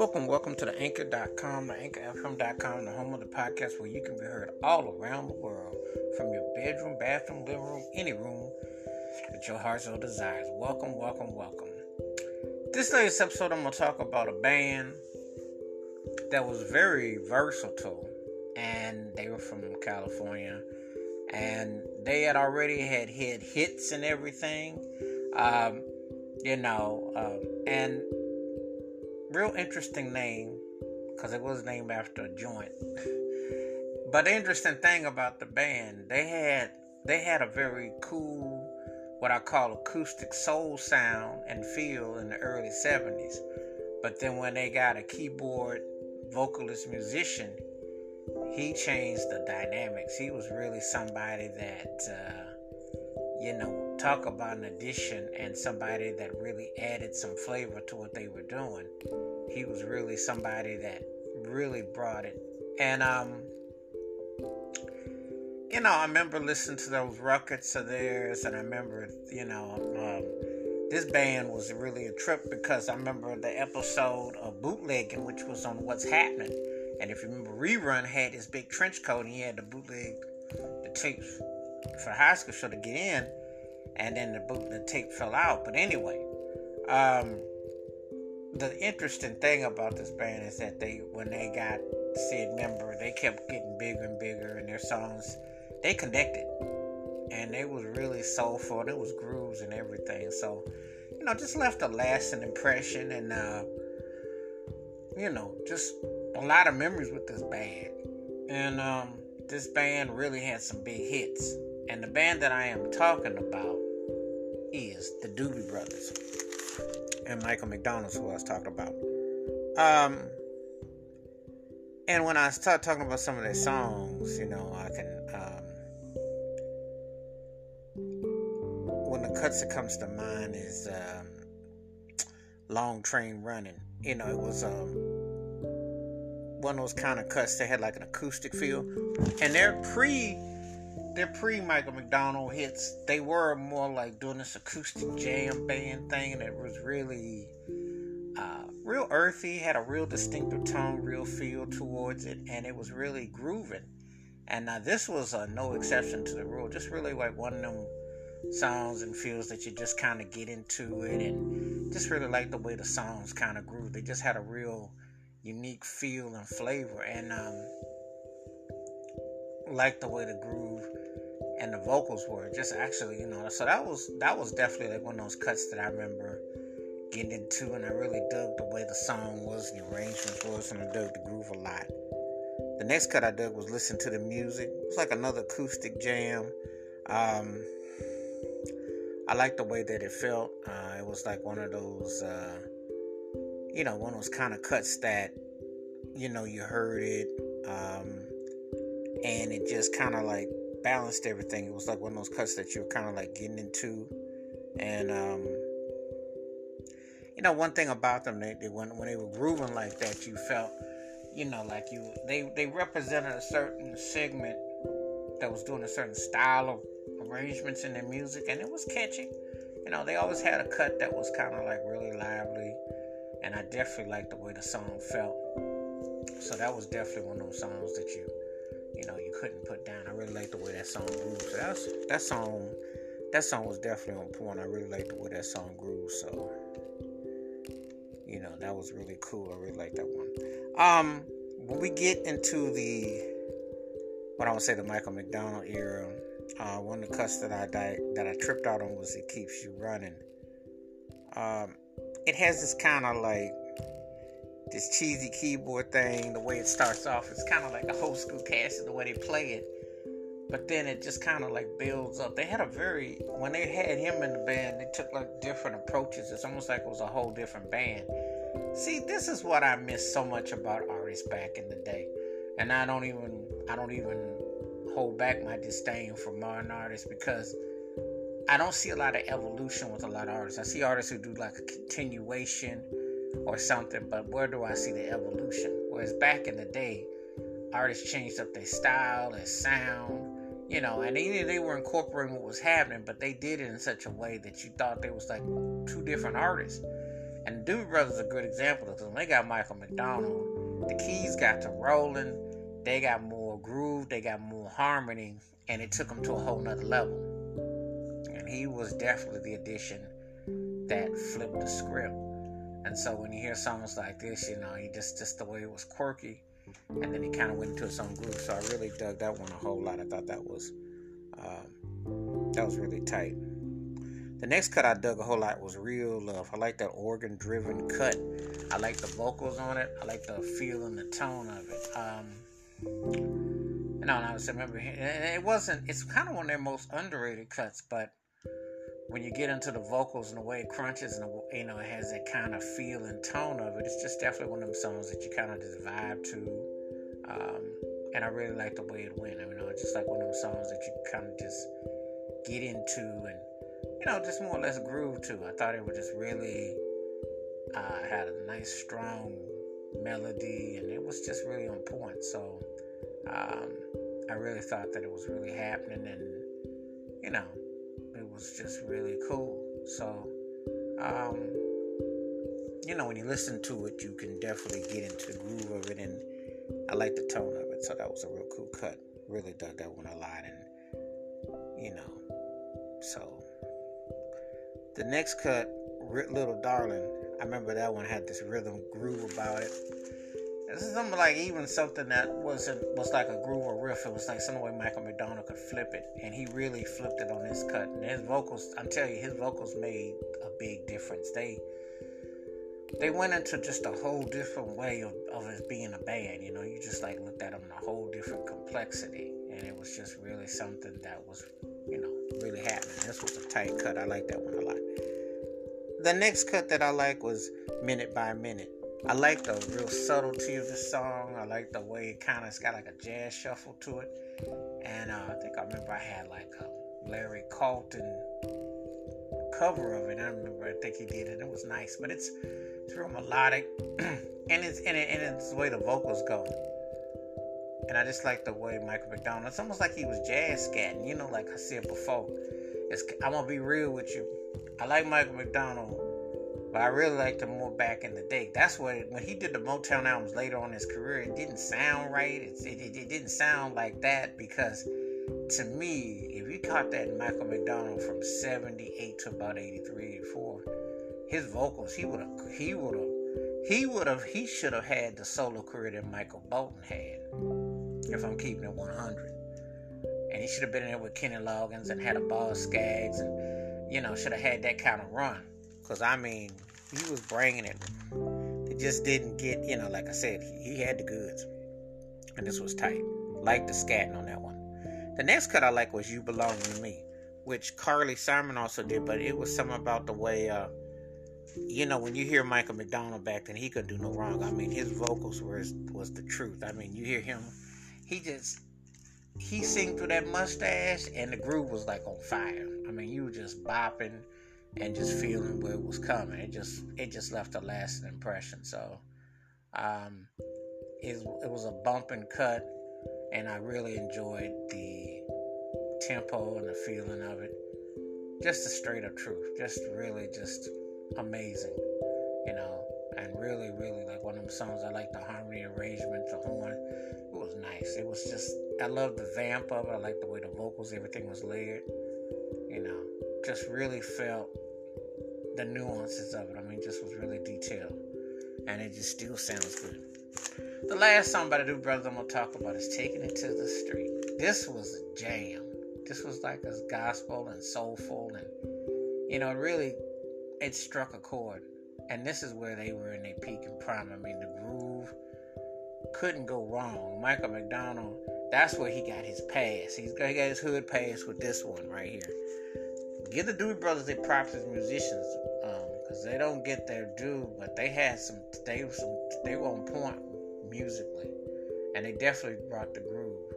Welcome, welcome to the anchor.com, the anchorfm.com, the home of the podcast where you can be heard all around the world from your bedroom, bathroom, living room, any room that your heart so desires. Welcome, welcome, welcome. This latest episode, I'm going to talk about a band that was very versatile and they were from California and they had already had hit hits and everything. Um, you know, um, and real interesting name because it was named after a joint. but the interesting thing about the band, they had they had a very cool, what I call acoustic soul sound and feel in the early '70s. But then when they got a keyboard vocalist musician, he changed the dynamics. He was really somebody that. Uh, you know, talk about an addition and somebody that really added some flavor to what they were doing. He was really somebody that really brought it. And, um, you know, I remember listening to those records of theirs, and I remember, you know, um, this band was really a trip because I remember the episode of bootlegging, which was on What's Happening. And if you remember, Rerun had his big trench coat, and he had the bootleg the tapes for high school show to get in, and then the boot the tape fell out. But anyway, um, the interesting thing about this band is that they when they got said member, they kept getting bigger and bigger, and their songs they connected, and they was really soulful. There was grooves and everything. So you know, just left a lasting impression, and uh, you know, just a lot of memories with this band. And um, this band really had some big hits. And the band that I am talking about is the Doobie Brothers and Michael McDonald's, who I was talking about. Um, and when I start talking about some of their songs, you know, I can. Um, of the cuts that comes to mind is um, "Long Train Running." You know, it was um, one of those kind of cuts that had like an acoustic feel, and they're pre their pre Michael McDonald hits, they were more like doing this acoustic jam band thing that was really uh, real earthy, had a real distinctive tone, real feel towards it, and it was really grooving. And now this was uh, no exception to the rule, just really like one of them songs and feels that you just kind of get into it, and just really like the way the songs kind of groove. They just had a real unique feel and flavor, and um, like the way the groove and the vocals were just actually, you know. So that was that was definitely like one of those cuts that I remember getting into, and I really dug the way the song was, the arrangements was, and I dug the groove a lot. The next cut I dug was listen to the music. It was like another acoustic jam. Um, I liked the way that it felt. Uh, it was like one of those, uh, you know, one of those kind of cuts that, you know, you heard it, um, and it just kind of like balanced everything. It was like one of those cuts that you were kind of like getting into, and um, you know, one thing about them, they, they when when they were grooving like that, you felt, you know, like you they they represented a certain segment that was doing a certain style of arrangements in their music, and it was catchy. You know, they always had a cut that was kind of like really lively, and I definitely liked the way the song felt. So that was definitely one of those songs that you you know you couldn't put down. I really like the way that song grew. So that's that song that song was definitely on point. I really like the way that song grew. So you know that was really cool. I really like that one. Um, when we get into the what I would say the Michael McDonald era, uh, one of the cuts that I that I tripped out on was "It Keeps You Running." Um, it has this kind of like this cheesy keyboard thing, the way it starts off, it's kind of like a old school cast the way they play it. But then it just kind of like builds up. They had a very, when they had him in the band, they took like different approaches. It's almost like it was a whole different band. See, this is what I miss so much about artists back in the day. And I don't even, I don't even hold back my disdain for modern artists because I don't see a lot of evolution with a lot of artists. I see artists who do like a continuation or something, but where do I see the evolution? Whereas back in the day, artists changed up their style, their sound, you know, and either they were incorporating what was happening, but they did it in such a way that you thought they was like two different artists. And the Doobie Brothers is a good example because when they got Michael McDonald, the keys got to rolling, they got more groove, they got more harmony, and it took them to a whole nother level. And he was definitely the addition that flipped the script. And so when you hear songs like this, you know, he just just the way it was quirky, and then he kind of went into his own groove. So I really dug that one a whole lot. I thought that was um, that was really tight. The next cut I dug a whole lot was Real Love. I like that organ driven cut. I like the vocals on it. I like the feel and the tone of it. Um, no, I remember it wasn't. It's kind of one of their most underrated cuts, but when you get into the vocals and the way it crunches and the, you know it has that kind of feel and tone of it, it's just definitely one of them songs that you kind of just vibe to. Um, and I really like the way it went. I mean, you know, just like one of them songs that you kind of just get into and you know just more or less groove to. I thought it was just really uh, had a nice strong melody and it was just really on point. So um, I really thought that it was really happening and you know was just really cool. So, um, you know, when you listen to it, you can definitely get into the groove of it, and I like the tone of it. So that was a real cool cut. Really dug that one a lot, and you know, so the next cut, Little Darling. I remember that one had this rhythm groove about it this is something like even something that wasn't was like a groove or riff. It was like some way Michael McDonald could flip it, and he really flipped it on this cut. And his vocals, I'm telling you, his vocals made a big difference. They they went into just a whole different way of, of it being a band. You know, you just like looked at them in a whole different complexity, and it was just really something that was, you know, really happening. This was a tight cut. I like that one a lot. The next cut that I like was Minute by Minute. I like the real subtlety of the song. I like the way it kind of has got like a jazz shuffle to it. And uh, I think I remember I had like a Larry Carlton cover of it. I remember I think he did it. It was nice, but it's it's real melodic, and it's and, it, and it's the way the vocals go. And I just like the way Michael McDonald. It's almost like he was jazz scatting. You know, like I said before. It's, I'm gonna be real with you. I like Michael McDonald but I really liked him more back in the day. That's what when he did the Motown albums later on in his career, it didn't sound right. It, it, it didn't sound like that because to me, if you caught that Michael McDonald from 78 to about 83, 84, his vocals, he would have, he would have, he would have, he should have had the solo career that Michael Bolton had, if I'm keeping it 100. And he should have been in there with Kenny Loggins and had a Boz Scaggs and, you know, should have had that kind of run. Because, I mean, he was bringing it. It just didn't get, you know, like I said, he, he had the goods. And this was tight. Like the scatting on that one. The next cut I like was You Belong to Me, which Carly Simon also did, but it was something about the way, uh, you know, when you hear Michael McDonald back then, he could do no wrong. I mean, his vocals were was the truth. I mean, you hear him, he just he sing through that mustache, and the groove was like on fire. I mean, you were just bopping and just feeling where it was coming. It just it just left a lasting impression. So um, it, it was a bump and cut, and I really enjoyed the tempo and the feeling of it. Just the straight up truth. Just really just amazing, you know. And really, really like one of them songs. I like the harmony arrangement, the horn. It was nice. It was just I love the vamp of it. I like the way the vocals, everything was layered. You know, just really felt the nuances of it. I mean, just was really detailed, and it just still sounds good. The last song by the Doobie Brothers I'm gonna talk about is "Taking It to the Street." This was a jam. This was like as gospel and soulful, and you know, really, it struck a chord. And this is where they were in their peak and prime. I mean, the groove couldn't go wrong. Michael McDonald, that's where he got his pass. He's he got his hood pass with this one right here give the Doobie Brothers their props as musicians, because um, they don't get their due, but they had some, they were some, they were on point musically, and they definitely brought the groove.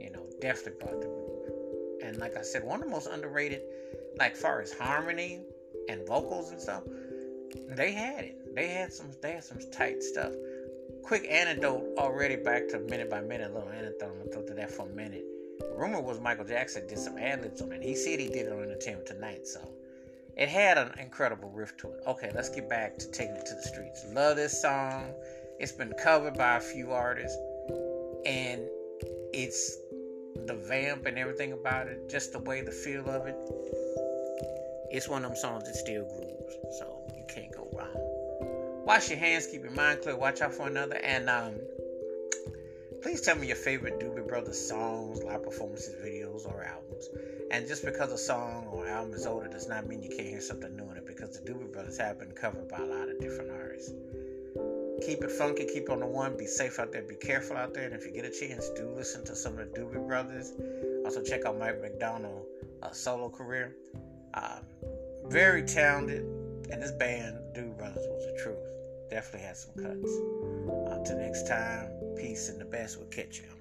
You know, definitely brought the groove. And like I said, one of the most underrated, like far as harmony and vocals and stuff, they had it. They had some, they had some tight stuff. Quick anecdote already back to minute by minute, little anecdote. I'm gonna throw to that for a minute rumor was Michael Jackson did some ad libs on it. He said he did it on Entertainment Tonight, so it had an incredible riff to it. Okay, let's get back to taking it to the streets. Love this song. It's been covered by a few artists, and it's the vamp and everything about it, just the way the feel of it. It's one of them songs that still grooves, so you can't go wrong. Wash your hands, keep your mind clear, watch out for another, and um, please tell me your favorite Doobie Brothers songs, live performances, videos, or albums. And just because a song or album is older does not mean you can't hear something new in it because the Doobie Brothers have been covered by a lot of different artists. Keep it funky, keep on the one, be safe out there, be careful out there, and if you get a chance, do listen to some of the Doobie Brothers. Also, check out Mike McDonald uh, solo career. Uh, very talented, and this band, Doobie Brothers, was the truth. Definitely had some cuts. Until next time, peace and the best will catch you.